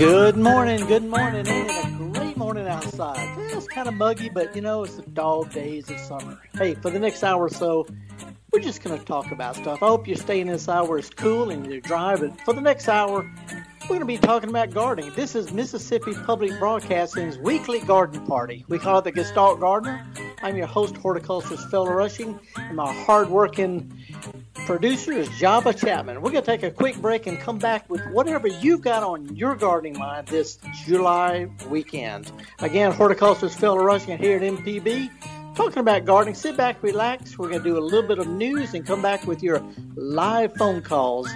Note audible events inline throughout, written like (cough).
Good morning, good morning. It a great morning outside? It's kind of muggy, but you know, it's the dog days of summer. Hey, for the next hour or so, we're just going to talk about stuff. I hope you're staying inside where it's cool and you're dry, but for the next hour, we're going to be talking about gardening. This is Mississippi Public Broadcasting's weekly garden party. We call it the Gestalt Gardener. I'm your host, horticulturist Felder Rushing, and my hardworking producer is Java Chapman. We're going to take a quick break and come back with whatever you've got on your gardening mind this July weekend. Again, horticulturist Felder Rushing here at MPB talking about gardening. Sit back, relax. We're going to do a little bit of news and come back with your live phone calls.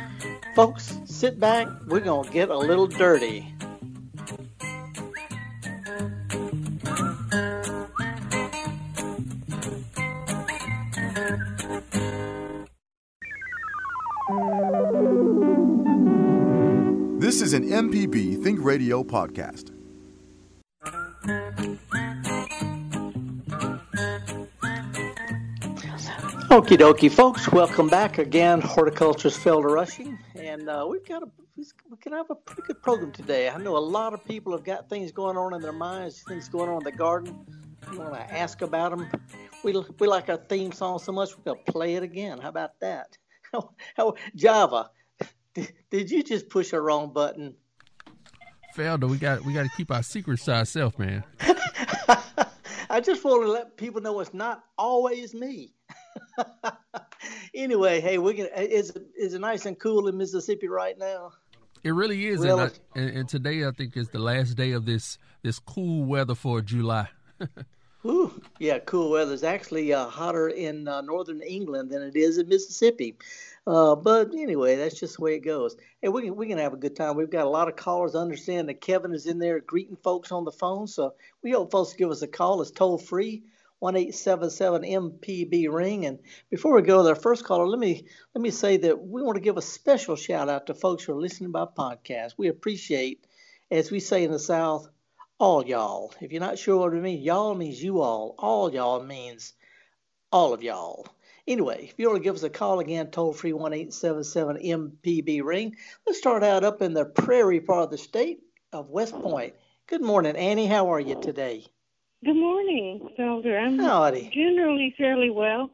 Folks, sit back. We're going to get a little dirty. An MPB Think Radio podcast. Okie dokie, folks. Welcome back again. Horticulturist Felder Rushing, and uh, we've got a we can have a pretty good program today. I know a lot of people have got things going on in their minds, things going on in the garden. We want to ask about them. We we like our theme song so much we're gonna play it again. How about that? (laughs) Java? Did, did you just push a wrong button? Felder, we got we got to keep our secrets to ourselves, man. (laughs) I just want to let people know it's not always me. (laughs) anyway, hey, we can. Is is it nice and cool in Mississippi right now? It really is, Really? And, I, and, today I think is the last day of this this cool weather for July. (laughs) Whew. Yeah, cool weather. It's actually uh, hotter in uh, northern England than it is in Mississippi. Uh, but anyway, that's just the way it goes. Hey, we can we can have a good time. We've got a lot of callers. I understand that Kevin is in there greeting folks on the phone. So we hope folks give us a call. It's toll free. One eight seven seven MPB ring. And before we go to our first caller, let me let me say that we want to give a special shout out to folks who are listening by podcast. We appreciate, as we say in the South, all y'all. If you're not sure what it means, y'all means you all. All y'all means all of y'all. Anyway, if you want to give us a call again, toll free one eight seven seven MPB ring. Let's start out up in the prairie part of the state of West Point. Good morning, Annie. How are you today? Good morning, Felder. I'm Howdy. generally fairly well.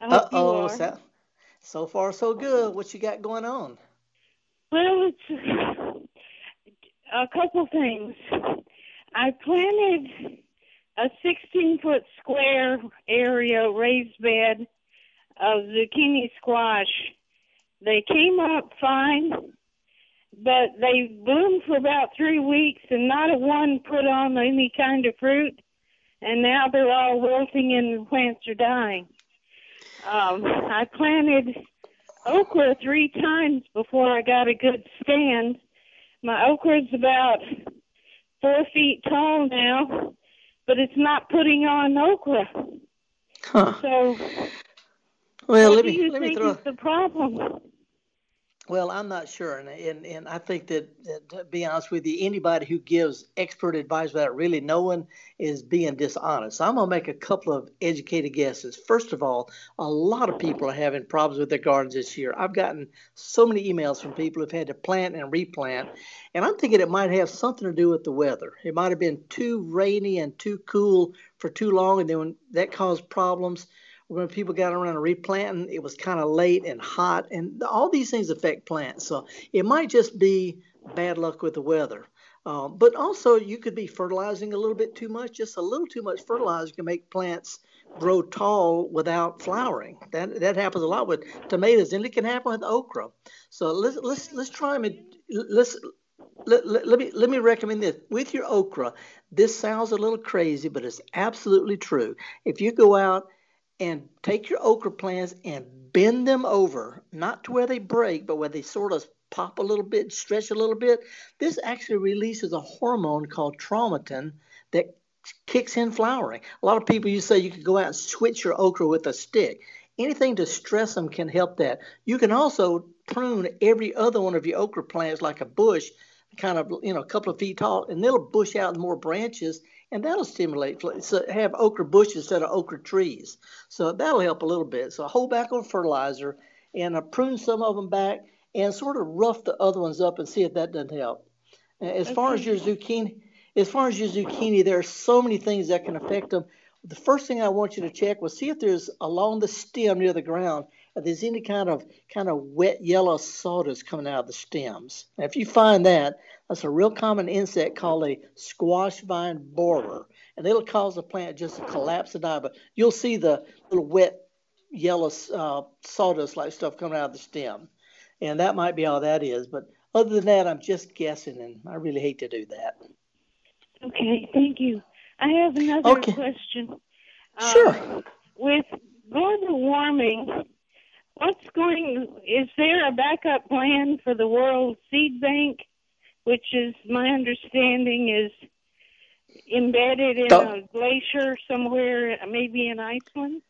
Uh oh. So, so far, so good. What you got going on? Well, it's a couple things. I planted a 16 foot square area raised bed of zucchini squash. They came up fine, but they bloomed for about three weeks and not a one put on any kind of fruit. And now they're all wilting and the plants are dying. Um, I planted okra three times before I got a good stand. My okra's about four feet tall now, but it's not putting on okra. Huh. So, Well, what let do me you let me throw. is the problem? Well, I'm not sure, and and, and I think that, that, to be honest with you, anybody who gives expert advice without really knowing is being dishonest. So I'm gonna make a couple of educated guesses. First of all, a lot of people are having problems with their gardens this year. I've gotten so many emails from people who've had to plant and replant, and I'm thinking it might have something to do with the weather. It might have been too rainy and too cool for too long, and then when that caused problems when people got around to replanting, it was kind of late and hot, and all these things affect plants. So it might just be bad luck with the weather. Um, but also, you could be fertilizing a little bit too much. Just a little too much fertilizer can make plants grow tall without flowering. That that happens a lot with tomatoes, and it can happen with okra. So let's let's let's try them. Let's let, let, let me let me recommend this with your okra. This sounds a little crazy, but it's absolutely true. If you go out and take your okra plants and bend them over, not to where they break, but where they sort of pop a little bit, stretch a little bit. This actually releases a hormone called traumatin that kicks in flowering. A lot of people you say you could go out and switch your okra with a stick. Anything to stress them can help that. You can also prune every other one of your okra plants like a bush, kind of you know a couple of feet tall, and they'll bush out more branches and that'll stimulate so have okra bushes instead of okra trees so that'll help a little bit so I hold back on fertilizer and uh, prune some of them back and sort of rough the other ones up and see if that doesn't help As okay. far as your zucchini, as far as your zucchini, there are so many things that can affect them. The first thing I want you to check was see if there's along the stem near the ground there's any kind of kind of wet yellow sawdust coming out of the stems. Now, if you find that, that's a real common insect called a squash vine borer, and it'll cause the plant just to collapse and die. But you'll see the little wet yellow uh, sawdust like stuff coming out of the stem, and that might be all that is. But other than that, I'm just guessing, and I really hate to do that. Okay, thank you. I have another okay. question. Sure. Uh, with global warming, what's going? Is there a backup plan for the World Seed Bank, which is my understanding is embedded in a glacier somewhere, maybe in Iceland?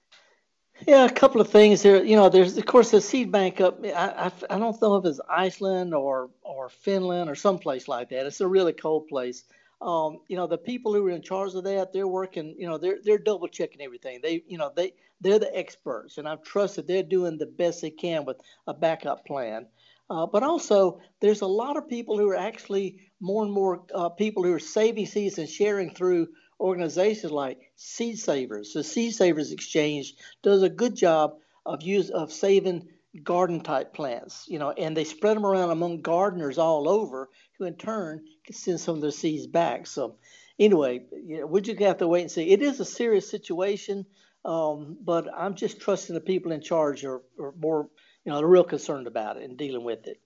Yeah, a couple of things there. You know, there's of course the seed bank up. I, I, I don't know if it's Iceland or or Finland or someplace like that. It's a really cold place. Um, you know, the people who are in charge of that, they're working. You know, they're they're double checking everything. They, you know, they they're the experts, and I trust that they're doing the best they can with a backup plan. Uh, but also, there's a lot of people who are actually more and more uh, people who are saving seeds and sharing through organizations like Seed Savers. The Seed Savers Exchange does a good job of use of saving garden type plants, you know, and they spread them around among gardeners all over, who in turn can send some of their seeds back. So, anyway, you know, we just have to wait and see. It is a serious situation, um, but I'm just trusting the people in charge are, are more, you know, they're real concerned about it and dealing with it.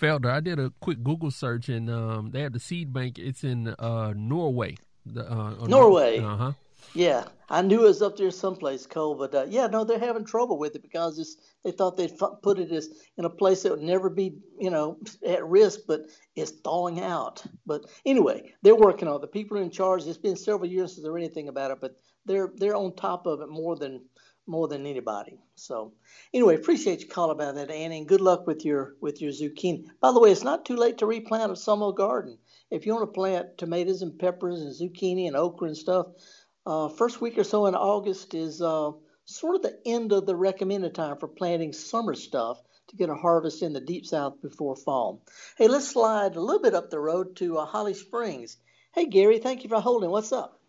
Felder, I did a quick Google search and um, they have the seed bank. It's in uh, Norway. The, uh, Norway. Uh huh. Yeah, I knew it was up there someplace, Cole. But uh, yeah, no, they're having trouble with it because they thought they'd put it as in a place that would never be, you know, at risk, but it's thawing out. But anyway, they're working on it. The people in charge. It's been several years since there anything about it, but they're they're on top of it more than more than anybody. So anyway, appreciate you calling about that, Annie, and good luck with your with your zucchini. By the way, it's not too late to replant a summer garden. If you want to plant tomatoes and peppers and zucchini and okra and stuff, uh, first week or so in August is uh, sort of the end of the recommended time for planting summer stuff to get a harvest in the deep south before fall. Hey, let's slide a little bit up the road to uh, Holly Springs. Hey, Gary, thank you for holding. What's up?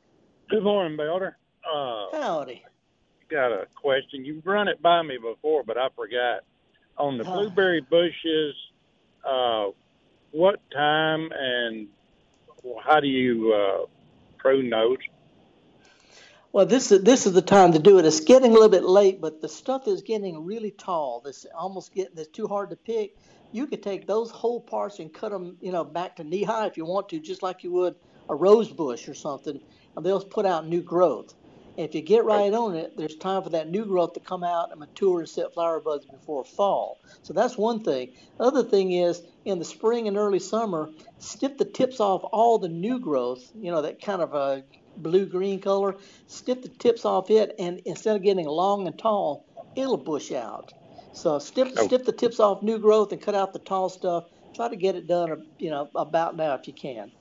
Good morning, Felder. Uh, Howdy got a question. You've run it by me before, but I forgot. On the blueberry bushes, uh, what time and how do you uh, prune those? Well, this is this is the time to do it. It's getting a little bit late, but the stuff is getting really tall. This almost getting it's too hard to pick. You could take those whole parts and cut them, you know, back to knee high if you want to, just like you would a rose bush or something, and they'll put out new growth. If you get right on it, there's time for that new growth to come out and mature and set flower buds before fall. So that's one thing. Other thing is in the spring and early summer, snip the tips off all the new growth, you know, that kind of a blue green color, snip the tips off it, and instead of getting long and tall, it'll bush out. So snip, oh. snip the tips off new growth and cut out the tall stuff. Try to get it done, you know, about now if you can.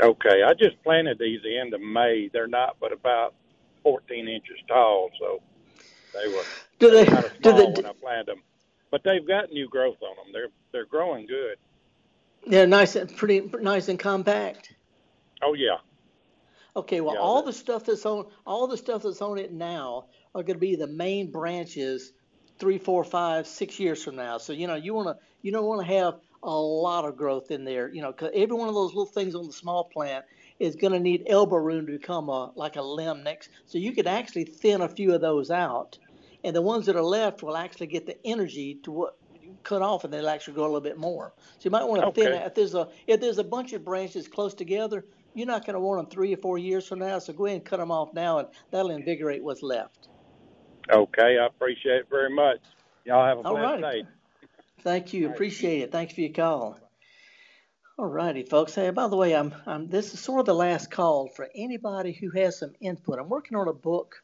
Okay, I just planted these the end of May. They're not but about 14 inches tall, so they were do they, kind of small do they, when I planted them. But they've got new growth on them. They're they're growing good. They're nice and pretty nice and compact. Oh yeah. Okay, well, yeah, all the stuff that's on all the stuff that's on it now are going to be the main branches, three, four, five, six years from now. So you know you want to you don't want to have a lot of growth in there. You know, cause every one of those little things on the small plant is going to need elbow room to become a like a limb next. So you could actually thin a few of those out, and the ones that are left will actually get the energy to what cut off, and they'll actually grow a little bit more. So you might want to okay. thin. If there's a if there's a bunch of branches close together, you're not going to want them three or four years from now. So go ahead and cut them off now, and that'll invigorate what's left. Okay, I appreciate it very much. Y'all have a All blessed right. day. Thank you. Appreciate it. Thanks for your call. All righty, folks. Hey, by the way, I'm, I'm this is sort of the last call for anybody who has some input. I'm working on a book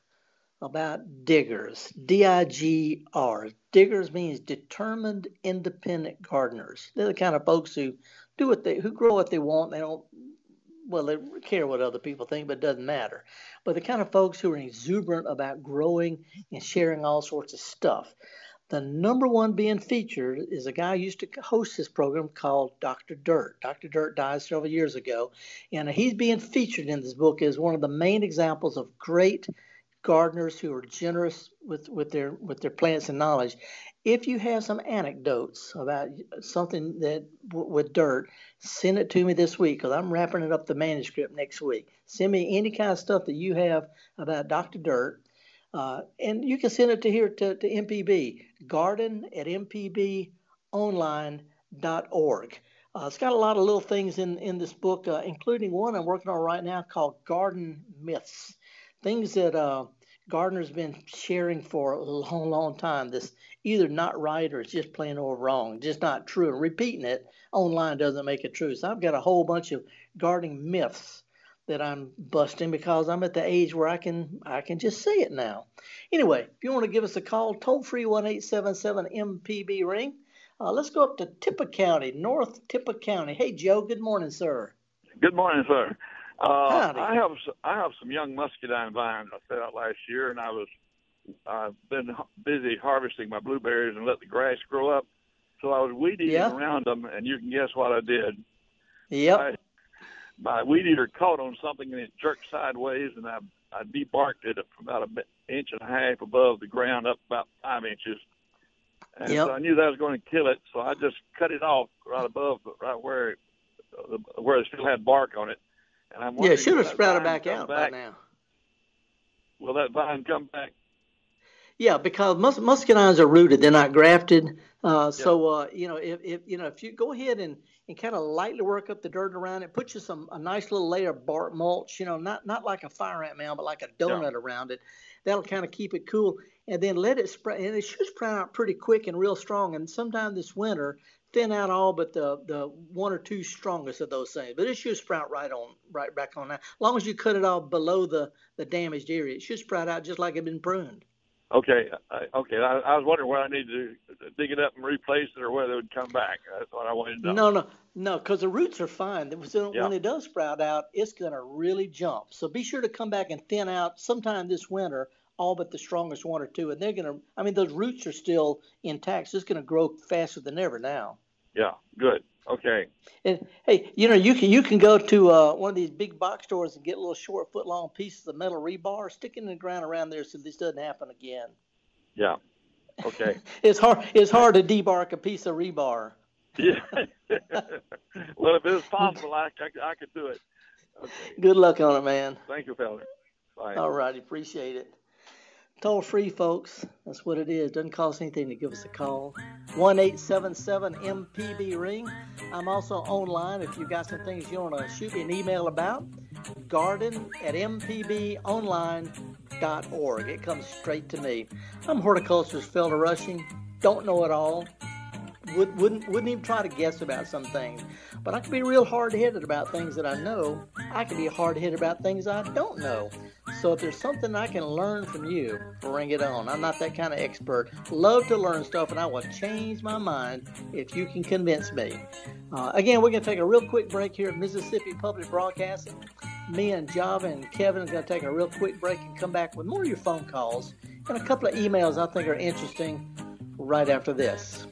about diggers, D-I-G-R. Diggers means determined independent gardeners. They're the kind of folks who do what they who grow what they want. They don't well, they care what other people think, but it doesn't matter. But the kind of folks who are exuberant about growing and sharing all sorts of stuff. The number one being featured is a guy who used to host this program called Dr. Dirt. Dr. Dirt died several years ago, and he's being featured in this book as one of the main examples of great gardeners who are generous with, with their with their plants and knowledge. If you have some anecdotes about something that with dirt, send it to me this week because I'm wrapping it up the manuscript next week. Send me any kind of stuff that you have about Dr. Dirt. Uh, and you can send it to here to, to MPB, garden at mpbonline.org. Uh, it's got a lot of little things in, in this book, uh, including one I'm working on right now called Garden Myths. Things that gardeners been sharing for a long, long time. This either not right or it's just plain old wrong, just not true. And repeating it online doesn't make it true. So I've got a whole bunch of gardening myths that I'm busting because I'm at the age where I can I can just say it now. Anyway, if you want to give us a call, toll free one eight seven seven MPB ring. Uh, let's go up to Tippah County, North Tippah County. Hey Joe, good morning, sir. Good morning, sir. Uh, I have I have some young muscadine vines I set out last year, and I was I've been busy harvesting my blueberries and let the grass grow up. So I was weed eating yeah. around them, and you can guess what I did. Yep. I, my weed eater caught on something and it jerked sideways, and I I debarked it about an inch and a half above the ground, up about five inches. And yep. so I knew that was going to kill it, so I just cut it off right above, right where it, where it still had bark on it. And I'm yeah, should have sprouted back out back. by now. Will that vine come back? Yeah, because mus- muscadines are rooted; they're not grafted. Uh, so uh, you know, if, if you know, if you go ahead and, and kind of lightly work up the dirt around it, put you some a nice little layer of bark mulch. You know, not not like a fire ant mound, but like a donut yeah. around it. That'll kind of keep it cool, and then let it sprout. And it should sprout out pretty quick and real strong. And sometime this winter, thin out all but the the one or two strongest of those things. But it should sprout right on, right back on that. As long as you cut it off below the the damaged area, it should sprout out just like it had been pruned. Okay, I, okay. I, I was wondering whether I needed to dig it up and replace it, or whether it would come back. That's what I wanted to know. No, no, no, because the roots are fine. So yeah. When it does sprout out, it's going to really jump. So be sure to come back and thin out sometime this winter, all but the strongest one or two, and they're going to. I mean, those roots are still intact. So it's going to grow faster than ever now. Yeah, good. Okay. And hey, you know, you can you can go to uh, one of these big box stores and get little short foot long pieces of metal rebar, stick it in the ground around there so this doesn't happen again. Yeah. Okay. (laughs) it's hard it's hard to debark a piece of rebar. Yeah. (laughs) well, if it was possible, I, I, I could do it. Okay. Good luck on it, man. Thank you. Bye. All righty, appreciate it. Toll free, folks. That's what it is. Doesn't cost anything to give us a call. 1 877 MPB Ring. I'm also online if you've got some things you want to shoot me an email about. Garden at mpbonline.org. It comes straight to me. I'm horticulturist Felder Rushing. Don't know it all. Would, wouldn't wouldn't even try to guess about some things. But I can be real hard headed about things that I know. I can be hard headed about things I don't know. So if there's something I can learn from you, bring it on. I'm not that kind of expert. Love to learn stuff, and I will change my mind if you can convince me. Uh, again, we're going to take a real quick break here at Mississippi Public Broadcasting. Me and Java and Kevin are going to take a real quick break and come back with more of your phone calls and a couple of emails I think are interesting right after this.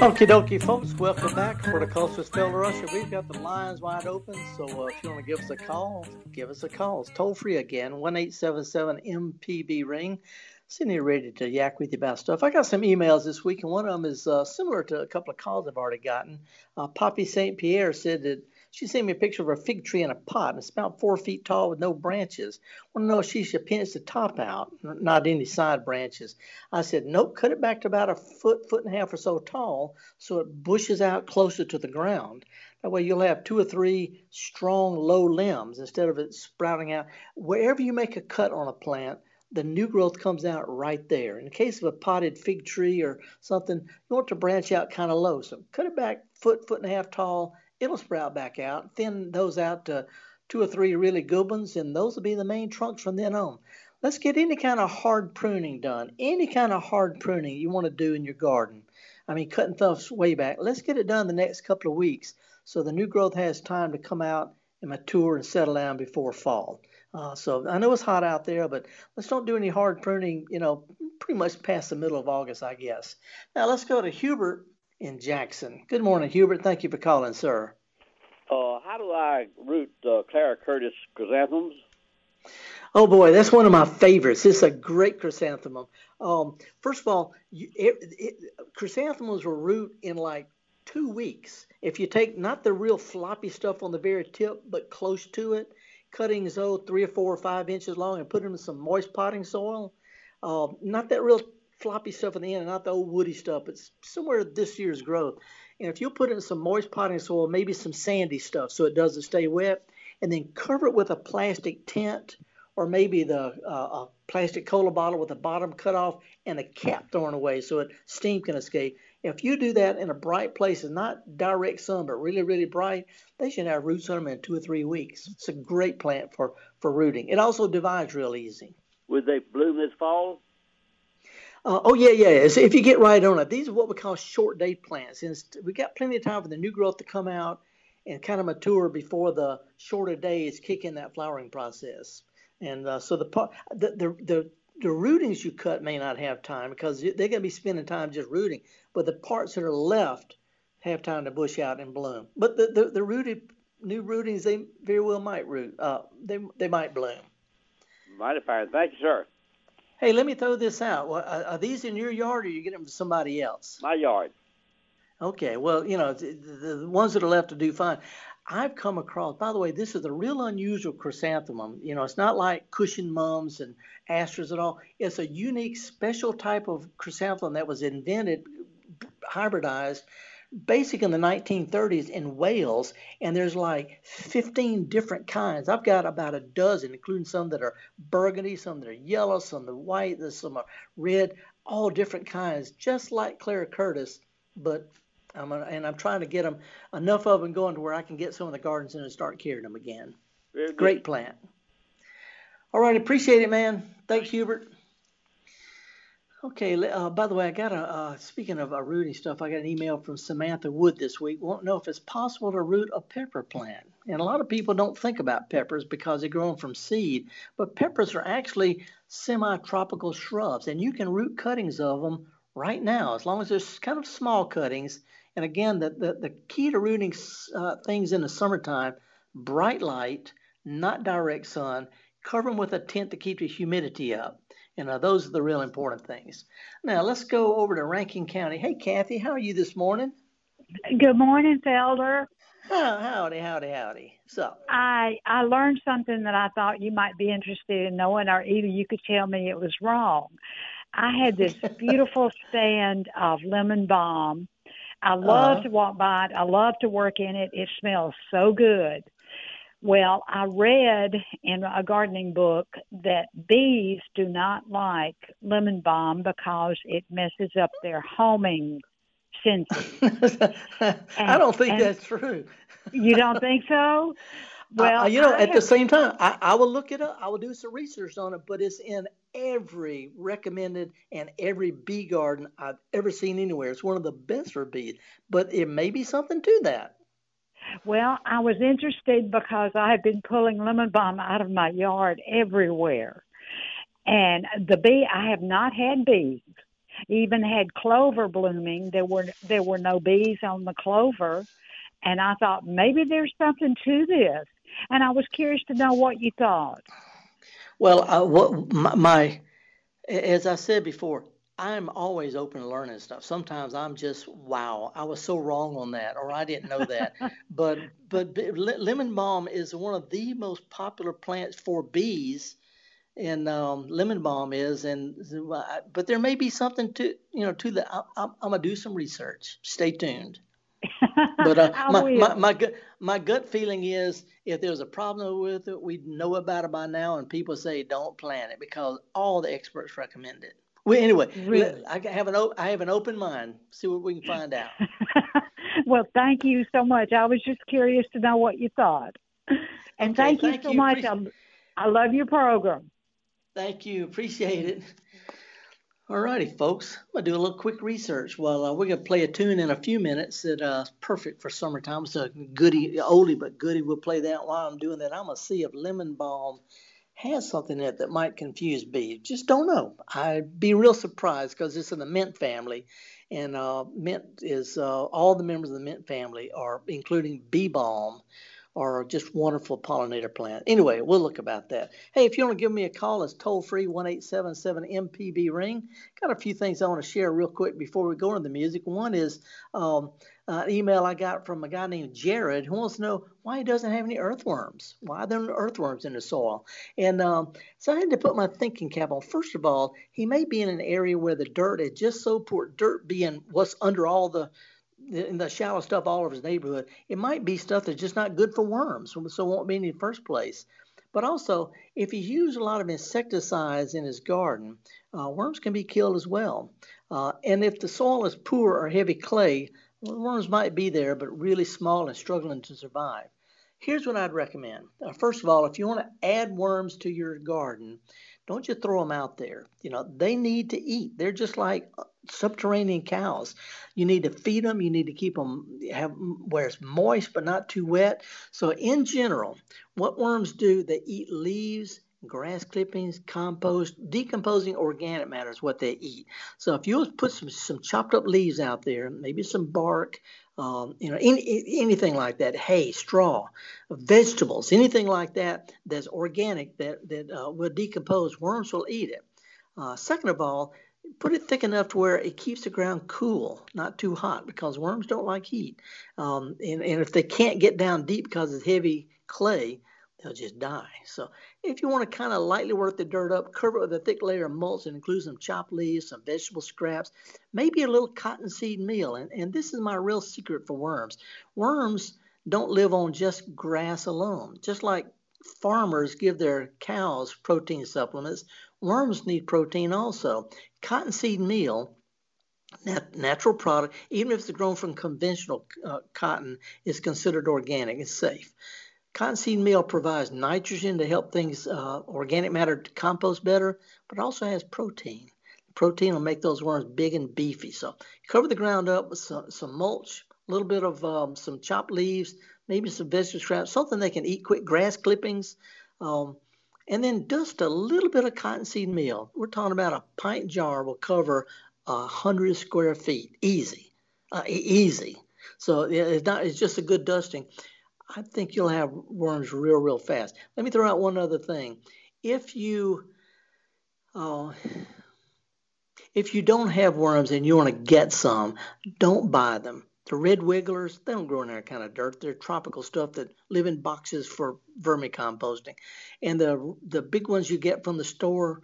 Okie dokie, folks. Welcome back for the Cultures Felder Rushing. We've got the lines wide open, so uh, if you want to give us a call, give us a call. It's toll free again, 1 877 MPB Ring. Sitting here ready to yak with you about stuff. I got some emails this week, and one of them is uh, similar to a couple of calls I've already gotten. Uh, Poppy St. Pierre said that she sent me a picture of a fig tree in a pot, and it's about four feet tall with no branches. Want to know if she should pinch the top out, not any side branches. I said, nope, cut it back to about a foot, foot and a half or so tall, so it bushes out closer to the ground. That way you'll have two or three strong low limbs instead of it sprouting out. Wherever you make a cut on a plant, the new growth comes out right there. In the case of a potted fig tree or something, you want to branch out kind of low. So cut it back foot, foot and a half tall, it'll sprout back out. Thin those out to two or three really good ones, and those will be the main trunks from then on. let's get any kind of hard pruning done. Any kind of hard pruning you want to do in your garden. I mean, cutting stuff way back. Let's get it done the next couple of weeks so the new growth has time to come out and mature and settle down before fall. Uh, so I know it's hot out there, but let's don't do any hard pruning, you know, pretty much past the middle of August, I guess. Now let's go to Hubert in Jackson. Good morning, Hubert. Thank you for calling, sir. Uh, how do I root uh, Clara Curtis chrysanthemums? Oh boy, that's one of my favorites. It's a great chrysanthemum. Um, first of all, you, it, it, chrysanthemums will root in like two weeks. If you take not the real floppy stuff on the very tip, but close to it, cuttings oh three or four or five inches long, and put them in some moist potting soil. Uh, not that real floppy stuff in the end, and not the old woody stuff, but somewhere this year's growth. And if you put it in some moist potting soil, maybe some sandy stuff so it doesn't stay wet, and then cover it with a plastic tent or maybe the uh, a plastic cola bottle with the bottom cut off and a cap thrown away so it steam can escape. If you do that in a bright place and not direct sun, but really, really bright, they should have roots on them in two or three weeks. It's a great plant for, for rooting. It also divides real easy. Would they bloom this fall? Uh, oh yeah, yeah. So if you get right on it, these are what we call short day plants. And we got plenty of time for the new growth to come out and kind of mature before the shorter days kick in that flowering process. And uh, so the, the the the the rootings you cut may not have time because they're going to be spending time just rooting, but the parts that are left have time to bush out and bloom. But the the, the rooted new rootings they very well might root. Uh, they they might bloom. Mighty fine. Thank you, sir. Hey, let me throw this out. Well, are these in your yard or you get them from somebody else? My yard. Okay. Well, you know, the, the ones that are left to do fine. I've come across, by the way, this is a real unusual chrysanthemum. You know, it's not like cushion mums and asters at all. It's a unique, special type of chrysanthemum that was invented, hybridized, basic in the 1930s in Wales. And there's like 15 different kinds. I've got about a dozen, including some that are burgundy, some that are yellow, some that are white, some are red, all different kinds, just like Clara Curtis, but I'm gonna, and I'm trying to get them enough of them going to where I can get some of the gardens in and start carrying them again. Great plant. All right, appreciate it, man. Thanks, Hubert. Okay. Uh, by the way, I got a uh, speaking of uh, rooting stuff. I got an email from Samantha Wood this week. Won't know if it's possible to root a pepper plant. And a lot of people don't think about peppers because they grow them from seed. But peppers are actually semi-tropical shrubs, and you can root cuttings of them right now as long as they're kind of small cuttings and again, the, the, the key to rooting uh, things in the summertime, bright light, not direct sun, cover them with a tent to keep the humidity up. And know, those are the real important things. Now, let's go over to Rankin County. Hey, Kathy, how are you this morning? Good morning, Felder. Oh, howdy, howdy, howdy. So I I learned something that I thought you might be interested in knowing, or either you could tell me it was wrong. I had this (laughs) beautiful stand of lemon balm I love uh-huh. to walk by it. I love to work in it. It smells so good. Well, I read in a gardening book that bees do not like lemon balm because it messes up their homing senses. (laughs) I don't think that's true. you don't think so? (laughs) Well, uh, you know, I at have, the same time, I, I will look it up. I will do some research on it, but it's in every recommended and every bee garden I've ever seen anywhere. It's one of the best for bees, but it may be something to that. Well, I was interested because I have been pulling lemon balm out of my yard everywhere. And the bee, I have not had bees. Even had clover blooming. There were there were no bees on the clover, and I thought maybe there's something to this and I was curious to know what you thought. Well, uh, what my, as I said before, I'm always open to learning stuff. Sometimes I'm just wow, I was so wrong on that, or I didn't know that. (laughs) but but lemon balm is one of the most popular plants for bees, and um, lemon balm is. And but there may be something to you know to the. I, I'm, I'm gonna do some research. Stay tuned. but uh, (laughs) my, my, my, gut, my gut feeling is if there's a problem with it, we'd know about it by now, and people say don't plant it because all the experts recommend it. Well, anyway, really? I have an I have an open mind. See what we can find out. (laughs) well, thank you so much. I was just curious to know what you thought, and okay, thank you so much. I, I love your program. Thank you. Appreciate it. All righty, folks. I'm going to do a little quick research. Well, uh, we're going to play a tune in a few minutes that's uh, perfect for summertime. It's a goodie, oldie but goodie. We'll play that while I'm doing that. I'm going to see if Lemon Balm has something in it that might confuse bees. Just don't know. I'd be real surprised because it's in the mint family. And uh, mint is uh, all the members of the mint family are, including bee balm, are just wonderful pollinator plant. Anyway, we'll look about that. Hey, if you want to give me a call, it's toll free 1877 MPB ring. Got a few things I want to share real quick before we go into the music. One is um, an email I got from a guy named Jared who wants to know why he doesn't have any earthworms. Why there are no earthworms in the soil? And um, so I had to put my thinking cap on. First of all, he may be in an area where the dirt is just so poor. Dirt being what's under all the in the shallow stuff all over his neighborhood, it might be stuff that's just not good for worms, so it won't be in the first place. But also, if he uses a lot of insecticides in his garden, uh, worms can be killed as well. Uh, and if the soil is poor or heavy clay, worms might be there, but really small and struggling to survive. Here's what I'd recommend. Uh, first of all, if you want to add worms to your garden, don't just throw them out there. You know, they need to eat. They're just like uh, subterranean cows. You need to feed them. You need to keep them have where it's moist but not too wet. So in general, what worms do, they eat leaves, grass clippings, compost, decomposing organic matter is what they eat. So if you put some some chopped up leaves out there, maybe some bark, um, you know, any, anything like that, hay, straw, vegetables, anything like that that's organic that, that uh, will decompose, worms will eat it. Uh, second of all, put it thick enough to where it keeps the ground cool, not too hot, because worms don't like heat. Um, and, and if they can't get down deep because it's heavy clay, they'll just die. So if you want to kind of lightly work the dirt up, cover it with a thick layer of mulch and include some chopped leaves, some vegetable scraps, maybe a little cottonseed meal. And, and this is my real secret for worms. Worms don't live on just grass alone. Just like farmers give their cows protein supplements, worms need protein also. Cottonseed meal natural product, even if it's grown from conventional uh, cotton, is considered organic. It's safe. Cottonseed meal provides nitrogen to help things, uh, organic matter compost better, but also has protein. Protein will make those worms big and beefy. So cover the ground up with some, some mulch, a little bit of um, some chopped leaves, maybe some vegetable scraps, something they can eat quick, grass clippings, um, and then dust a little bit of cottonseed meal. We're talking about a pint jar will cover a hundred square feet, easy, uh, easy. So it's not, it's just a good dusting. I think you'll have worms real, real fast. Let me throw out one other thing. If you uh, if you don't have worms and you want to get some, don't buy them. The red wigglers, they don't grow in that kind of dirt. They're tropical stuff that live in boxes for vermicomposting. And the the big ones you get from the store,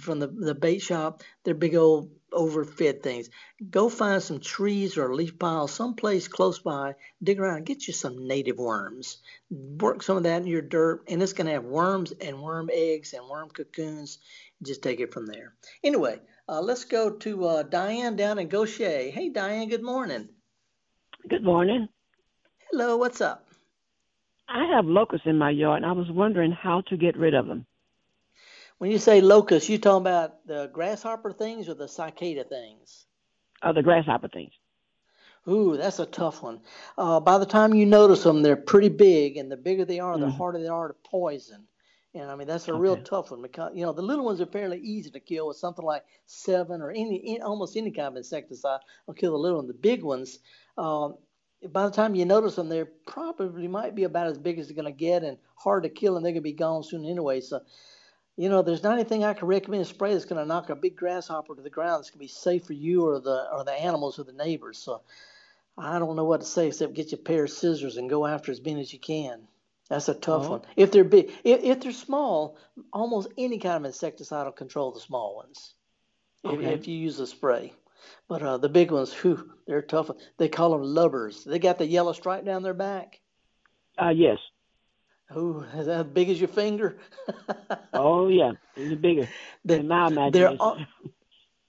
from the, the bait shop, they're big old overfed things. Go find some trees or a leaf pile someplace close by, dig around, and get you some native worms. Work some of that in your dirt, and it's going to have worms and worm eggs and worm cocoons. Just take it from there. Anyway, uh, let's go to uh, Diane down in Gautier. Hey, Diane, good morning. Good morning. Hello, what's up? I have locusts in my yard, and I was wondering how to get rid of them. When you say locust, you talking about the grasshopper things or the cicada things? Oh, the grasshopper things. Ooh, that's a tough one. Uh, by the time you notice them, they're pretty big, and the bigger they are, the mm. harder they are to poison. And I mean, that's a okay. real tough one because you know the little ones are fairly easy to kill with something like Sevin or any, any almost any kind of insecticide will kill the little one. The big ones, um, by the time you notice them, they probably might be about as big as they're going to get and hard to kill, and they're going to be gone soon anyway. So, you know, there's not anything I can recommend a spray that's going to knock a big grasshopper to the ground. That's going to be safe for you or the or the animals or the neighbors. So, I don't know what to say except get you a pair of scissors and go after as many as you can. That's a tough oh. one. If they're big, if, if, they're small, almost any kind of insecticide will control the small ones. Okay. If, if you use a spray. But uh, the big ones, whew, they're tough. They call them lubbers. They got the yellow stripe down their back. Uh, yes. Ooh, is that as big as your finger? (laughs) oh yeah, it's bigger the, than my imagination.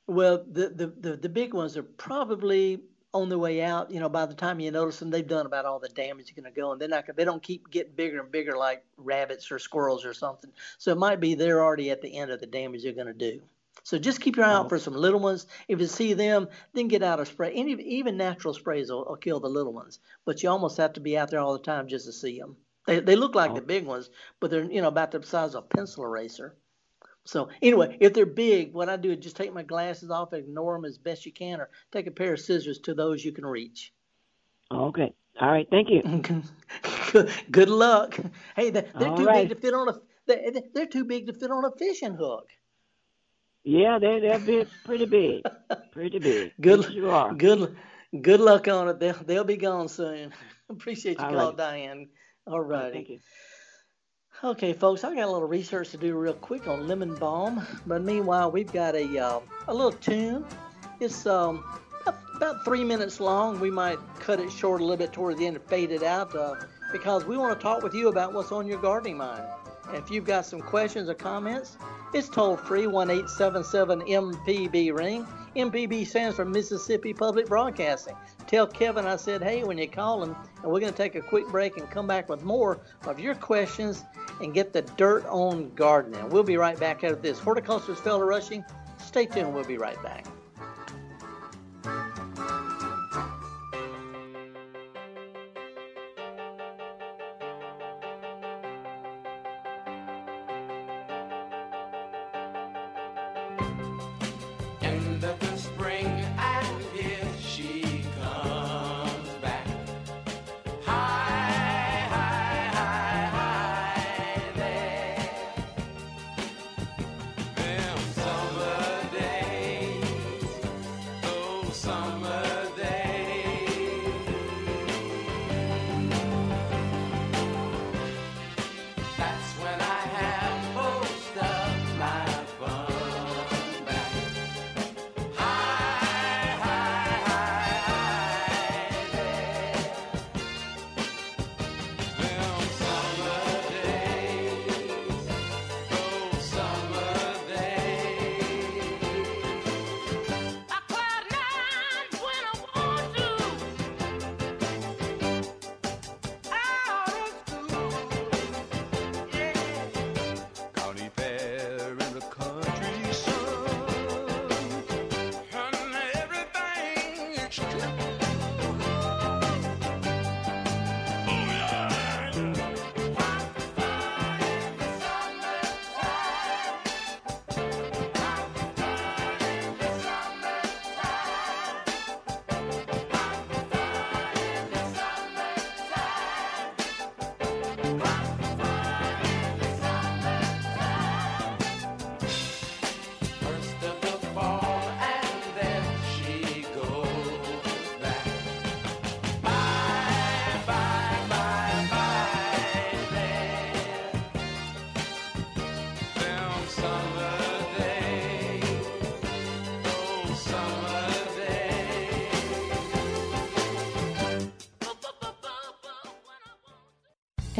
well, the, the, the, the big ones are probably on the way out, you know, by the time you notice them, they've done about all the damage you're going to go, and they're not they don't keep getting bigger and bigger like rabbits or squirrels or something. So it might be they're already at the end of the damage they're going to do. So just keep your eye out oh. for some little ones. If you see them, then get out a spray. Any, even natural sprays will, will, kill the little ones, but you almost have to be out there all the time just to see them. They, they look like oh. the big ones, but they're you know about the size of a pencil eraser. So anyway, if they're big, what I do is just take my glasses off, ignore them as best you can, or take a pair of scissors to those you can reach. Okay. All right. Thank you. good, (laughs) good luck. Hey, they're, they're too right. big to fit on a. They're, they're too big to fit on a fishing hook. Yeah, they they're big, (laughs) pretty big, pretty big. Good. Yes, you are. Good. Good luck on it. They'll they'll be gone soon. (laughs) Appreciate you call, Diane. All righty. Thank you. Okay, folks, I got a little research to do real quick on lemon balm, but meanwhile, we've got a uh, a little tune. It's um, about, three minutes long. We might cut it short a little bit towards the end and fade it out uh, because we want to talk with you about what's on your gardening mind. And if you've got some questions or comments, it's toll free one eight seven seven MPB ring. MPB stands for Mississippi Public Broadcasting. Tell Kevin I said, hey, when you call him, and we're going to take a quick break and come back with more of your questions and get the dirt on gardening. We'll be right back after this. Horticulturist Felder Rushing. Stay tuned. We'll be right back.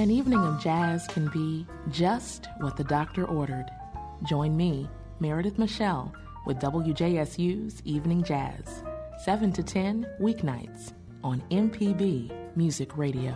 An evening of jazz can be just what the doctor ordered. Join me, Meredith Michelle, with WJSU's Evening Jazz, 7 to 10 weeknights on MPB Music Radio.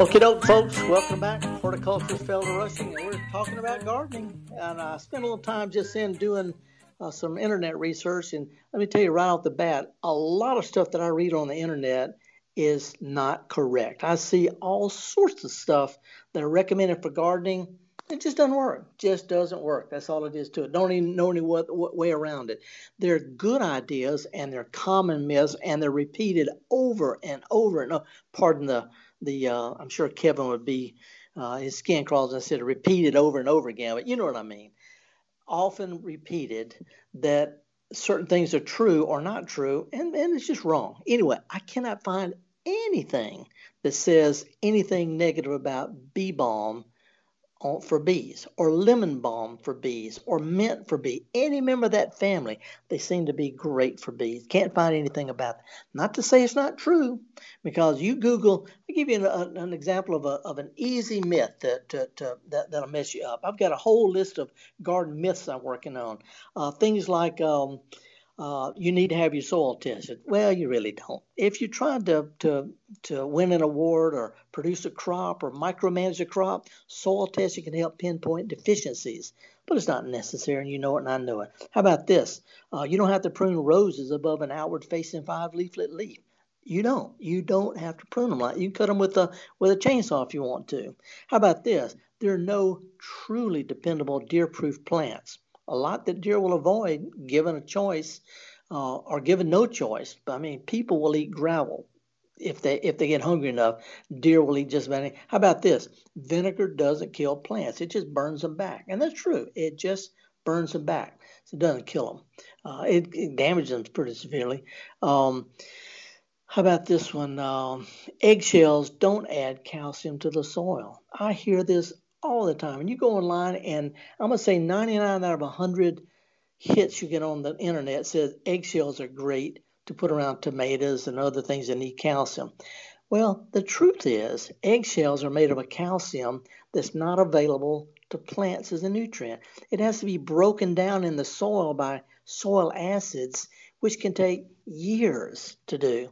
Okay, doke, folks, welcome back. Horticulturist Felder Rushing, and we're talking about gardening. And I spent a little time just in doing uh, some internet research, and let me tell you right off the bat, a lot of stuff that I read on the internet is not correct. I see all sorts of stuff that are recommended for gardening. It just doesn't work. Just doesn't work. That's all it is to it. Don't even know any what, what way around it. They're good ideas and they're common myths and they're repeated over and over and over. Pardon the the. Uh, I'm sure Kevin would be uh, his skin crawls. I said repeated over and over again, but you know what I mean often repeated that certain things are true or not true, and, and it's just wrong. Anyway, I cannot find anything that says anything negative about bee balm for bees, or lemon balm for bees, or mint for bees. Any member of that family, they seem to be great for bees. Can't find anything about. It. Not to say it's not true, because you Google. I'll give you an, an example of, a, of an easy myth that, to, to, that that'll mess you up. I've got a whole list of garden myths I'm working on. Uh, things like um, uh, you need to have your soil tested. Well, you really don't. If you're trying to, to, to win an award or produce a crop or micromanage a crop, soil testing can help pinpoint deficiencies. But it's not necessary, and you know it, and I know it. How about this? Uh, you don't have to prune roses above an outward facing five leaflet leaf. You don't. You don't have to prune them like you can cut them with a with a chainsaw if you want to. How about this? There are no truly dependable deer-proof plants a lot that deer will avoid given a choice uh, or given no choice. I mean, people will eat gravel if they if they get hungry enough. Deer will eat just about anything. How about this? Vinegar doesn't kill plants; it just burns them back, and that's true. It just burns them back. So it doesn't kill them. Uh, it, it, damages them pretty severely. Um, how about this one? Um, eggshells don't add calcium to the soil. I hear this all the time. And you go online, and I'm going to say 99 out of 100 hits you get on the internet says eggshells are great to put around tomatoes and other things that need calcium. Well, the truth is, eggshells are made of a calcium that's not available to plants as a nutrient. It has to be broken down in the soil by soil acids, which can take years to do.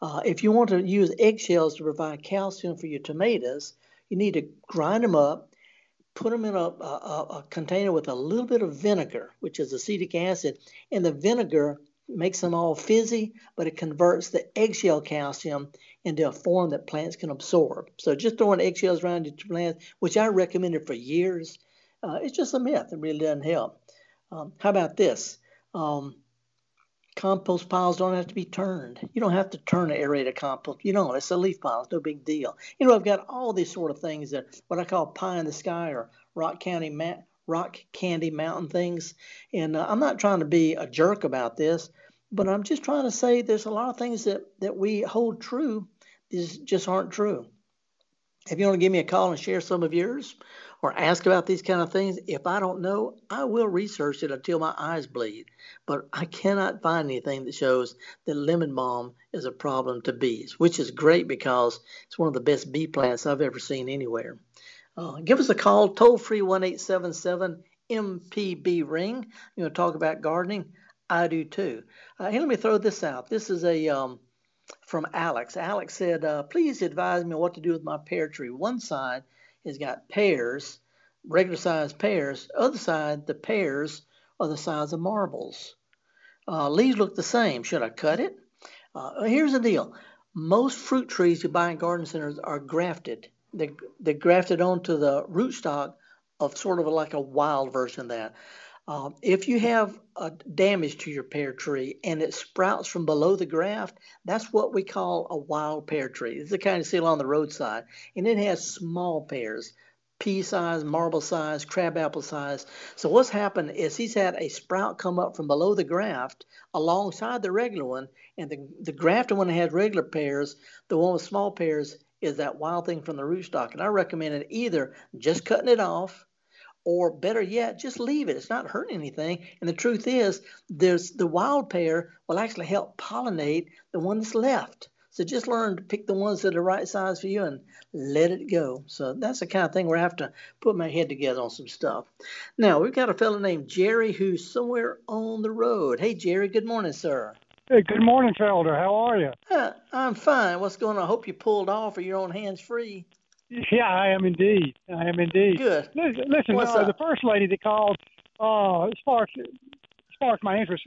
Uh, if you want to use eggshells to provide calcium for your tomatoes, you need to grind them up, put them in a, a, a, container with a little bit of vinegar, which is acetic acid, and the vinegar makes them all fizzy, but it converts the eggshell calcium into a form that plants can absorb. So just throwing eggshells around your plants, which I recommended for years, uh, it's just a myth. It really doesn't help. Um, how about this? Um, compost piles don't have to be turned. You don't have to turn an aerated compost. You don't. It's a leaf pile. It's no big deal. You know, I've got all these sort of things that what I call pie in the sky or rock county ma- rock candy mountain things. And uh, I'm not trying to be a jerk about this, but I'm just trying to say there's a lot of things that that we hold true is just aren't true. If you want to give me a call and share some of yours, or ask about these kind of things, if I don't know, I will research it until my eyes bleed. But I cannot find anything that shows that lemon balm is a problem to bees, which is great because it's one of the best bee plants I've ever seen anywhere. Uh, give us a call, toll free 1 877 MPB ring. You want to talk about gardening? I do too. Uh, hey, let me throw this out. This is a um, from Alex. Alex said, uh, "Please advise me what to do with my pear tree. One side has got pears, regular sized pears. Other side, the pears are the size of marbles. Uh, leaves look the same. Should I cut it? Uh, here's the deal. Most fruit trees you buy in garden centers are grafted. They, they're grafted onto the rootstock of sort of like a wild version of that. Uh, if you have a damage to your pear tree and it sprouts from below the graft, that's what we call a wild pear tree. It's the kind you see along the roadside, and it has small pears, pea size, marble size, crab apple size. So what's happened is he's had a sprout come up from below the graft alongside the regular one, and the the grafted one that has regular pears, the one with small pears is that wild thing from the rootstock. And I recommend either just cutting it off or better yet, just leave it. It's not hurting anything. And the truth is, there's the wild pear will actually help pollinate the one that's left. So just learn to pick the ones that are the right size for you and let it go. So that's the kind of thing where I have to put my head together on some stuff. Now we've got a fellow named Jerry who's somewhere on the road. Hey Jerry, good morning, sir. Hey, good morning, Felder. How are you? Uh, I'm fine. What's going on? I hope you pulled off or you're on hands free. (laughs) Yeah, I am indeed. I am indeed. Good. Listen, listen uh, the first lady that called uh, sparked sparked my interest.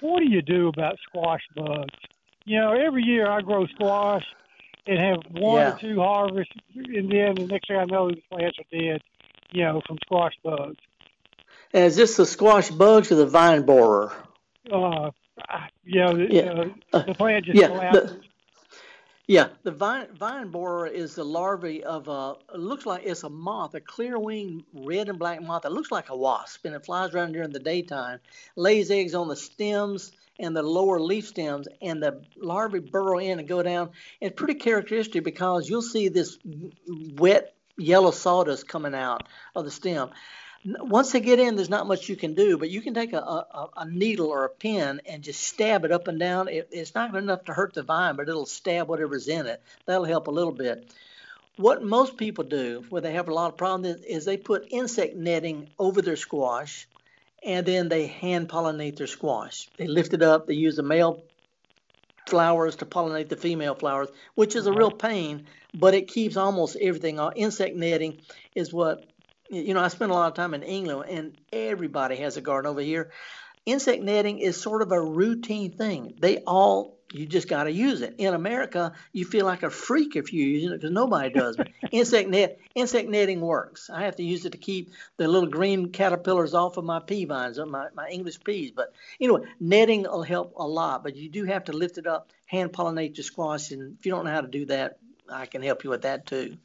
What do you do about squash bugs? You know, every year I grow squash and have one yeah. or two harvests, and then the next thing I know, the plants are dead. You know, from squash bugs. And is this the squash bugs or the vine borer? Uh, you know, the, yeah. Uh, the plant just yeah, collapses. The, yeah, the vine, vine borer is the larvae of a. Looks like it's a moth, a clear winged red and black moth. It looks like a wasp, and it flies around during the daytime. Lays eggs on the stems and the lower leaf stems, and the larvae burrow in and go down. It's pretty characteristic because you'll see this wet yellow sawdust coming out of the stem. Once they get in, there's not much you can do, but you can take a, a, a needle or a pin and just stab it up and down. It, it's not enough to hurt the vine, but it'll stab whatever's in it. That'll help a little bit. What most people do, where they have a lot of problems, is they put insect netting over their squash, and then they hand pollinate their squash. They lift it up. They use the male flowers to pollinate the female flowers, which is a uh-huh. real pain, but it keeps almost everything on. Insect netting is what, you know, I spent a lot of time in England and everybody has a garden over here. Insect netting is sort of a routine thing. They all you just got to use it. In America, you feel like a freak if you're using it because nobody does. But (laughs) insect net, insect netting works. I have to use it to keep the little green caterpillars off of my pea vines, uh, my, my English peas. But anyway, netting will help a lot. But you do have to lift it up, hand pollinate your squash, and if you don't know how to do that, I can help you with that too.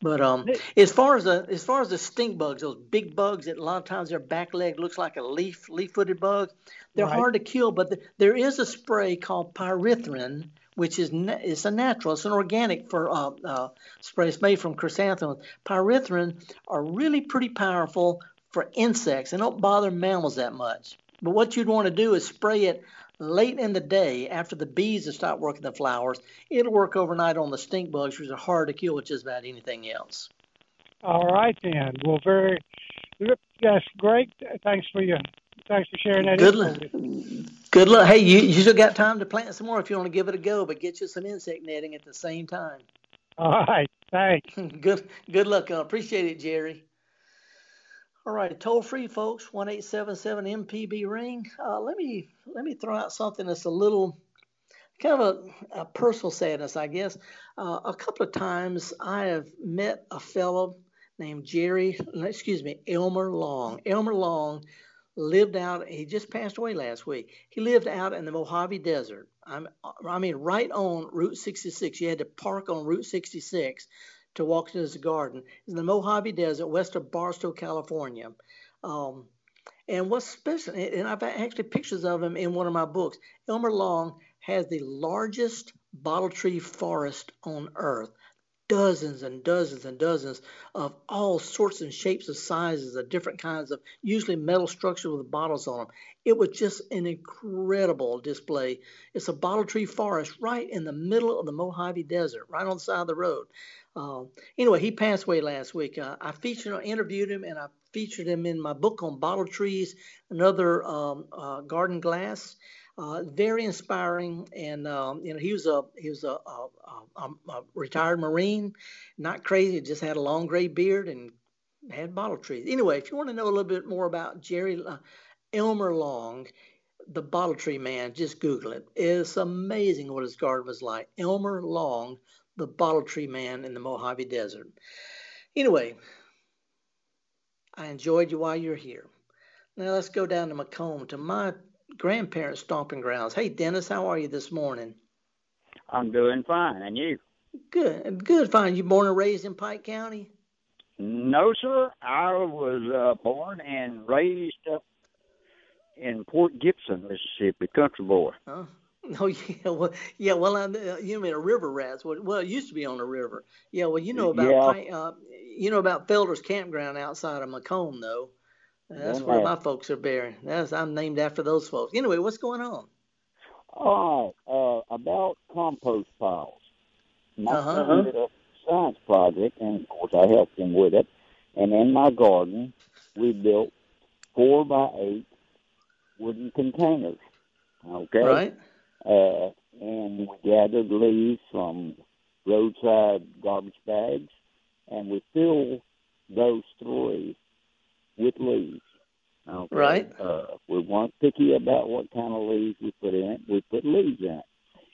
But um, as far as the as far as the stink bugs, those big bugs that a lot of times their back leg looks like a leaf leaf footed bug, they're right. hard to kill. But the, there is a spray called pyrethrin, which is na- it's a natural, it's an organic for uh, uh, spray. It's made from chrysanthemums. Pyrethrin are really pretty powerful for insects and don't bother mammals that much. But what you'd want to do is spray it late in the day after the bees have stopped working the flowers. It'll work overnight on the stink bugs, which are hard to kill with just about anything else. All right then. Well, very that's great. Thanks for your thanks for sharing that. Good luck. Good luck. Hey, you you still got time to plant some more if you want to give it a go, but get you some insect netting at the same time. All right. Thanks. (laughs) good good luck. I appreciate it, Jerry. All right, toll free, folks, one eight seven seven MPB ring. Uh, let me let me throw out something that's a little kind of a, a personal sadness, I guess. Uh, a couple of times I have met a fellow named Jerry, excuse me, Elmer Long. Elmer Long lived out. He just passed away last week. He lived out in the Mojave Desert. I'm, I mean, right on Route 66. You had to park on Route 66 to walk into his garden. It's in the Mojave Desert, west of Barstow, California. Um, and what's special, and I've actually pictures of him in one of my books. Elmer Long has the largest bottle tree forest on earth. Dozens and dozens and dozens of all sorts and shapes and sizes of different kinds of usually metal structures with bottles on them. It was just an incredible display. It's a bottle tree forest right in the middle of the Mojave Desert, right on the side of the road. Uh, anyway, he passed away last week. Uh, I featured, I interviewed him, and I featured him in my book on bottle trees, another um, uh, garden glass. Uh, very inspiring, and um, you know he was a he was a, a, a, a, retired Marine, not crazy, just had a long gray beard and had bottle trees. Anyway, if you want to know a little bit more about Jerry uh, Elmer Long, the bottle tree man, just Google it. It's amazing what his garden was like. Elmer Long, the bottle tree man in the Mojave Desert. Anyway, I enjoyed you while you're here. Now let's go down to McComb to my grandparents' stomping grounds. Hey, Dennis, how are you this morning? I'm doing fine, and you? Good, good, fine. You born and raised in Pike County? No, sir. I was uh, born and raised up in Port Gibson, Mississippi, country boy. Huh? (laughs) Oh yeah, well yeah, well I, uh, you mean a river rats? Well, it used to be on a river. Yeah, well you know about yeah. uh, you know about Felder's campground outside of McComb though. That's where my folks are buried. That's I'm named after those folks. Anyway, what's going on? All right, uh, about compost piles. My uh-huh. son did a science project, and of course I helped him with it. And in my garden, we built four by eight wooden containers. Okay. Right. Uh, and we gathered leaves from roadside garbage bags, and we filled those three with leaves. Okay? Right. Uh, we weren't picky about what kind of leaves we put in. We put leaves in.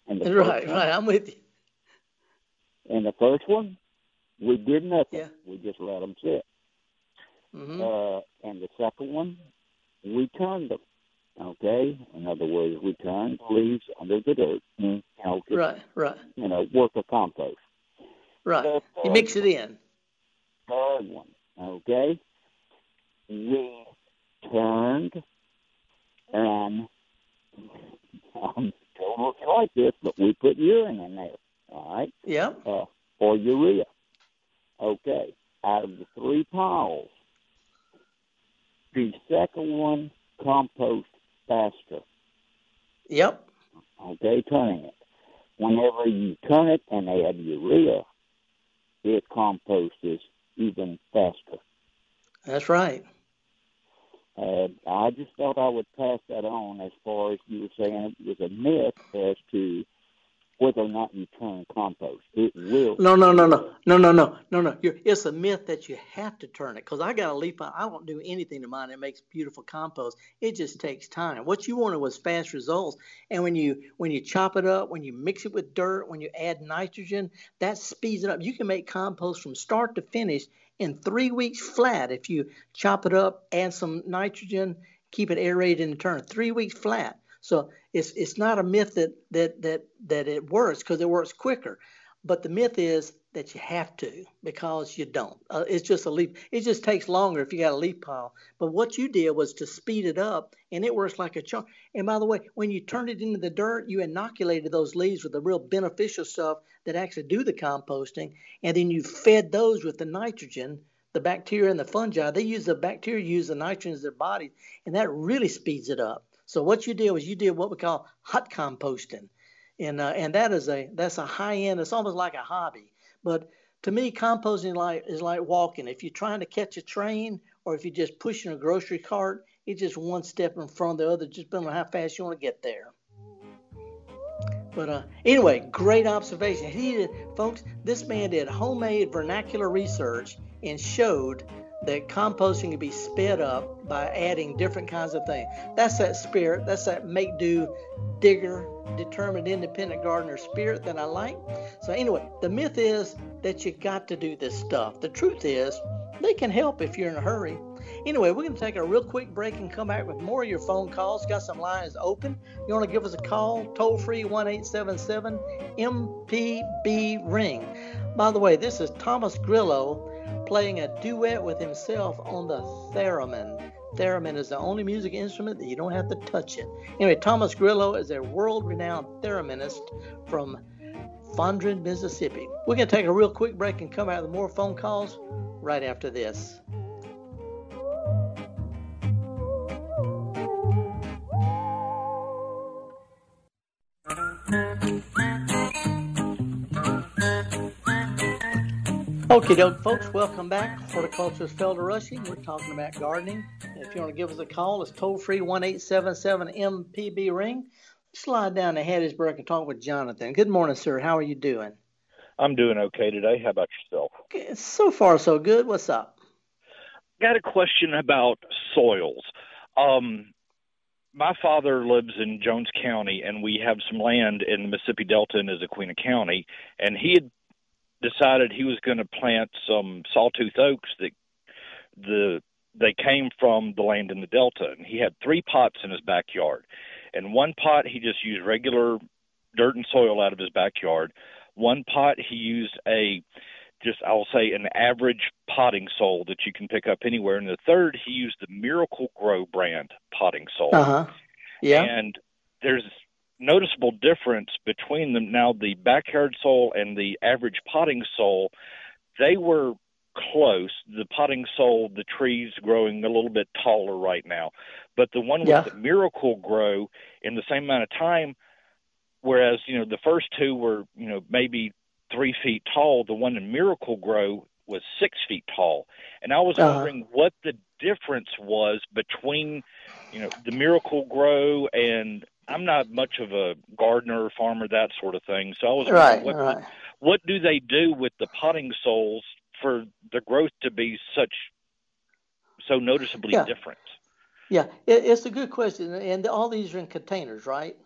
And the right, one, right. I'm with you. And the first one, we did nothing. Yeah. We just let them sit. Mm-hmm. Uh, and the second one, we turned them. Okay, in other words, we turned leaves under the dirt. You know, right, right. You know, work a compost. Right. You mix it in. Third one. Okay we turned and um, don't look like this, but we put urine in there. All right. Yeah. Uh, or urea. Okay, out of the three piles, the second one compost faster. Yep. Okay, turning it. Whenever you turn it and add urea, it composts even faster. That's right. Uh, I just thought I would pass that on as far as you were saying it was a myth as to whether or not you turn compost. It will. No, no, no, no, no, no, no, no, no. You're, it's a myth that you have to turn it because I got a leaf. I won't do anything to mine. It makes beautiful compost. It just takes time. What you wanted was fast results. And when you when you chop it up, when you mix it with dirt, when you add nitrogen, that speeds it up. You can make compost from start to finish in three weeks flat if you chop it up, add some nitrogen, keep it aerated, and turn three weeks flat. So it's it's not a myth that that that that it works because it works quicker, but the myth is that you have to because you don't. Uh, it's just a leaf. It just takes longer if you got a leaf pile. But what you did was to speed it up, and it works like a charm. And by the way, when you turned it into the dirt, you inoculated those leaves with the real beneficial stuff that actually do the composting, and then you fed those with the nitrogen. The bacteria and the fungi, they use the bacteria use the nitrogen as their body, and that really speeds it up. So what you did was you did what we call hot composting, and uh, and that is a that's a high end. It's almost like a hobby. But to me, composting like is like walking. If you're trying to catch a train, or if you're just pushing a grocery cart, it's just one step in front of the other, just depending on how fast you want to get there. But uh, anyway, great observation. He did, folks. This man did homemade vernacular research and showed that composting can be sped up by adding different kinds of things. That's that spirit, that's that make do digger, determined independent gardener spirit that I like. So, anyway, the myth is that you got to do this stuff. The truth is, they can help if you're in a hurry. Anyway, we're going to take a real quick break and come back with more of your phone calls. Got some lines open. You want to give us a call? Toll free 1 877 MPB Ring. By the way, this is Thomas Grillo playing a duet with himself on the theremin. Theremin is the only music instrument that you don't have to touch it. Anyway, Thomas Grillo is a world renowned thereminist from Fondren, Mississippi. We're going to take a real quick break and come out with more phone calls right after this. Okay, doke, folks, welcome back. Horticulturist Felder Rushing. We're talking about gardening. If you want to give us a call, it's toll free 1 877 MPB Ring. Slide down to Hattiesburg and talk with Jonathan. Good morning, sir. How are you doing? I'm doing okay today. How about yourself? So far, so good. What's up? Got a question about soils. Um, my father lives in Jones County, and we have some land in the Mississippi Delta in Issaquena County, and he had decided he was going to plant some sawtooth oaks that the they came from the land in the delta and he had three pots in his backyard. And one pot he just used regular dirt and soil out of his backyard. One pot he used a just I'll say an average potting soil that you can pick up anywhere. And the third he used the Miracle-Gro brand potting soil. Uh-huh. Yeah. And there's noticeable difference between them. Now, the backyard soil and the average potting soil, they were close. The potting soil, the trees growing a little bit taller right now, but the one with the Miracle-Gro in the same amount of time. Whereas you know the first two were you know maybe three feet tall, the one in Miracle-Gro was six feet tall, and I was uh-huh. wondering what the difference was between you know the Miracle-Gro and I'm not much of a gardener, farmer, that sort of thing. So I was right, what, right. what do they do with the potting soils for the growth to be such so noticeably yeah. different? Yeah, it, it's a good question, and all these are in containers, right?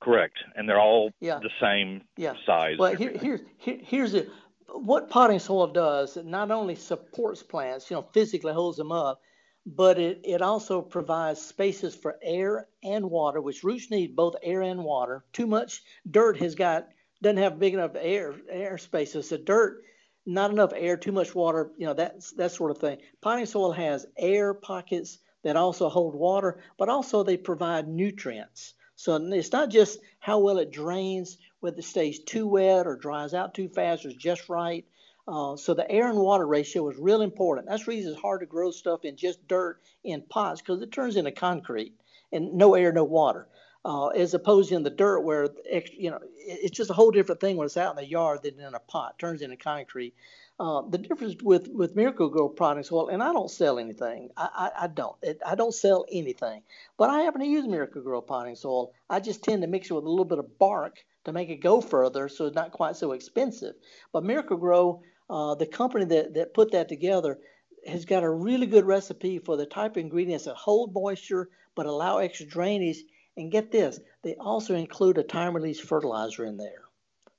Correct, and they're all yeah. the same yeah. size. Well, here, here's here, here's it. What potting soil does, it not only supports plants, you know, physically holds them up, but it, it also provides spaces for air and water, which roots need both air and water. Too much dirt has got doesn't have big enough air air spaces. The dirt, not enough air, too much water, you know, that's that sort of thing. Potting soil has air pockets that also hold water, but also they provide nutrients. So it's not just how well it drains, whether it stays too wet or dries out too fast or just right. Uh, so the air and water ratio is real important. That's the reason it's hard to grow stuff in just dirt in pots because it turns into concrete and no air, no water. Uh, as opposed to in the dirt where you know it's just a whole different thing when it's out in the yard than in a pot. It turns into concrete. Uh, the difference with with Miracle-Gro products, well, and I don't sell anything. I, I, I don't. It, I don't sell anything. But I happen to use Miracle-Gro potting soil. I just tend to mix it with a little bit of bark to make it go further, so it's not quite so expensive. But Miracle-Gro, uh, the company that that put that together, has got a really good recipe for the type of ingredients that hold moisture but allow extra drainage. And get this, they also include a time release fertilizer in there.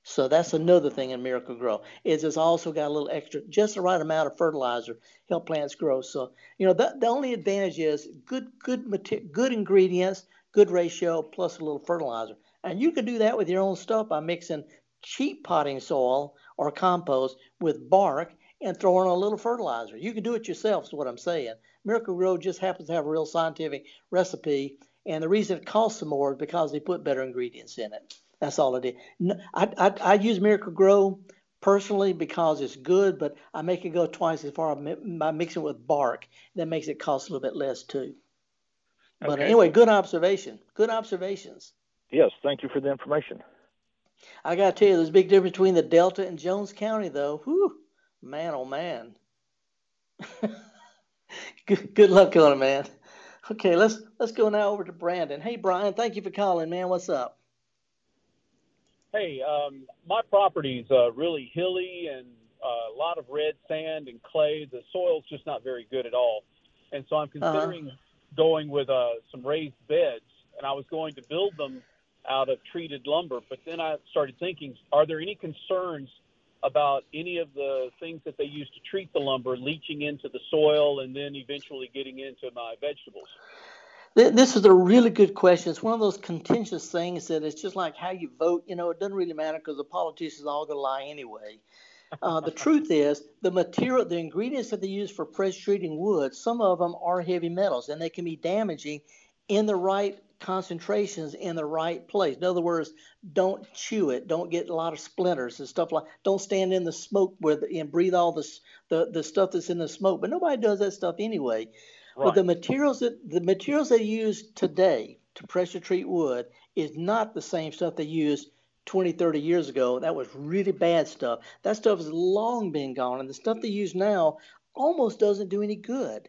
So that's another thing in Miracle-Gro is it's also got a little extra, just the right amount of fertilizer help plants grow. So you know the, the only advantage is good good good ingredients, good ratio plus a little fertilizer, and you can do that with your own stuff by mixing cheap potting soil or compost with bark and throw in a little fertilizer. You can do it yourself. Is what I'm saying. Miracle-Gro just happens to have a real scientific recipe, and the reason it costs more is because they put better ingredients in it. That's all it is. I, I, I use Miracle-Gro personally because it's good, but I make it go twice as far by mixing it with bark. That makes it cost a little bit less too. But Okay. anyway, good observation. Good observations. Yes, thank you for the information. I got to tell you, there's a big difference between the Delta and Jones County, though. Whew, man, oh man. (laughs) good, good luck on it, man. Okay, let's let's go now over to Brandon. Hey, Brian, thank you for calling, man. What's up? Hey, um, my property's uh, really hilly and uh, a lot of red sand and clay. The soil's just not very good at all, and so I'm considering going with uh, some raised beds. And I was going to build them out of treated lumber, but then I started thinking: Are there any concerns about any of the things that they use to treat the lumber leaching into the soil and then eventually getting into my vegetables? This is a really good question. It's one of those contentious things that it's just like how you vote. You know, it doesn't really matter because the politicians are all going to lie anyway. Uh, the truth is, the material, the ingredients that they use for pressure treating wood, some of them are heavy metals and they can be damaging in the right concentrations in the right place. In other words, don't chew it. Don't get a lot of splinters and stuff like. Don't stand in the smoke with and breathe all this the the stuff that's in the smoke. But nobody does that stuff anyway. But the materials that the materials they use today to pressure treat wood is not the same stuff they used 20, 30 years ago. That was really bad stuff. That stuff has long been gone, and the stuff they use now almost doesn't do any good.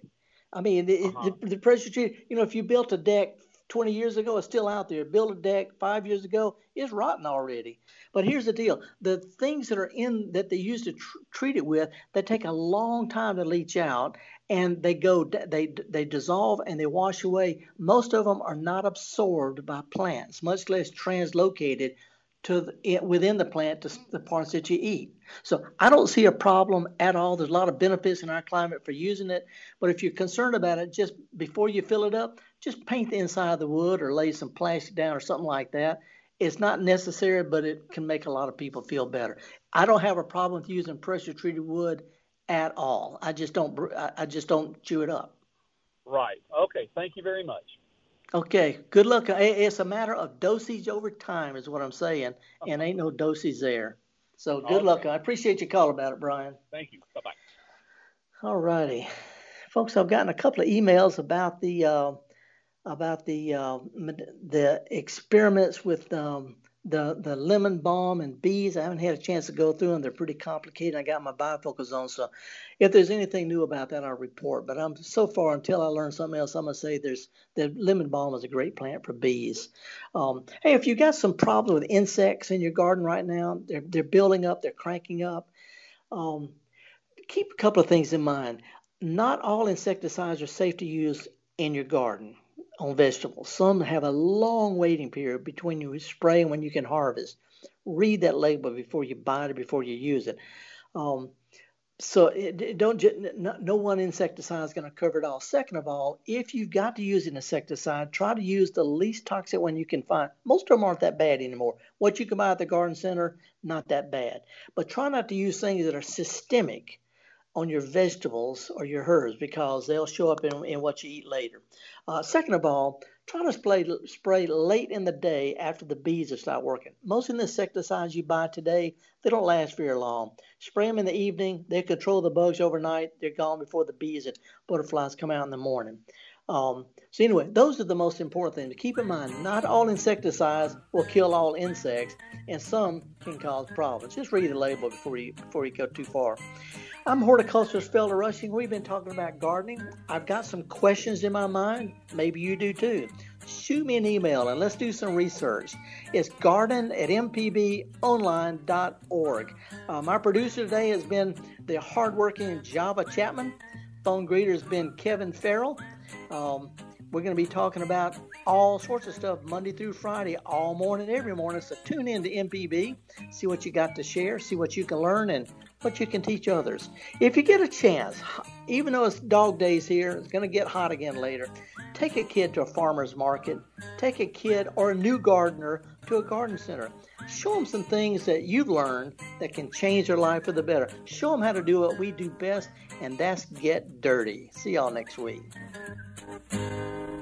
I mean, the, uh-huh. the, the pressure treat. You know, if you built a deck 20 years ago, it's still out there. Built a deck five years ago, it's rotten already. But here's the deal: the things that are in that they used to tr- treat it with, they take a long time to leach out, and they go they they dissolve and they wash away. Most of them are not absorbed by plants, much less translocated to the, it- within the plant to the parts that you eat. So I don't see a problem at all. There's a lot of benefits in our climate for using it, but if you're concerned about it, just before you fill it up, just paint the inside of the wood or lay some plastic down or something like that. It's not necessary, but it can make a lot of people feel better. I don't have a problem with using pressure treated wood at all. I just don't I just don't chew it up. Right. Okay. Thank you very much. Okay, good luck. It's a matter of dosage over time, is what I'm saying, and (laughs) ain't no dosage there. So good Okay. luck. I appreciate your call about it, Brian. Thank you. Bye bye. All righty, folks. I've gotten a couple of emails about the uh, about the uh, the experiments with um, the the lemon balm and bees. I haven't had a chance to go through them. They're pretty complicated. I got my bifocals on, so if there's anything new about that, I'll report. But I'm so far until I learn something else, I'm gonna say there's the lemon balm is a great plant for bees. Um, hey, if you got some problem with insects in your garden right now, they're they're building up, they're cranking up. Um, keep a couple of things in mind. Not all insecticides are safe to use in your garden on vegetables. Some have a long waiting period between you spray and when you can harvest. Read that label before you buy it or before you use it. Um, so it, it don't no one insecticide is going to cover it all. Second of all, if you've got to use an insecticide, try to use the least toxic one you can find. Most of them aren't that bad anymore. What you can buy at the garden center, not that bad. But try not to use things that are systemic on your vegetables or your herbs because they'll show up in, in what you eat later. Uh, second of all, try to spray, spray late in the day after the bees have stopped working. Most of the insecticides you buy today, they don't last very long. Spray them in the evening. They control the bugs overnight. They're gone before the bees and butterflies come out in the morning. Um, so anyway, those are the most important things to keep in mind. Not all insecticides will kill all insects, and some can cause problems. Just read the label before you before you go too far. I'm horticulturist Felder Rushing. We've been talking about gardening. I've got some questions in my mind. Maybe you do too. Shoot me an email and let's do some research. It's garden at mpbonline.org. Um, our producer today has been the hardworking Java Chapman. Phone greeter has been Kevin Farrell. Um, we're going to be talking about all sorts of stuff Monday through Friday, all morning, every morning. So tune in to MPB, see what you got to share, see what you can learn, and what you can teach others. If you get a chance, even though it's dog days here, it's going to get hot again later, take a kid to a farmer's market, take a kid or a new gardener to a garden center. Show them some things that you've learned that can change their life for the better. Show them how to do what we do best, and that's get dirty. See y'all next week.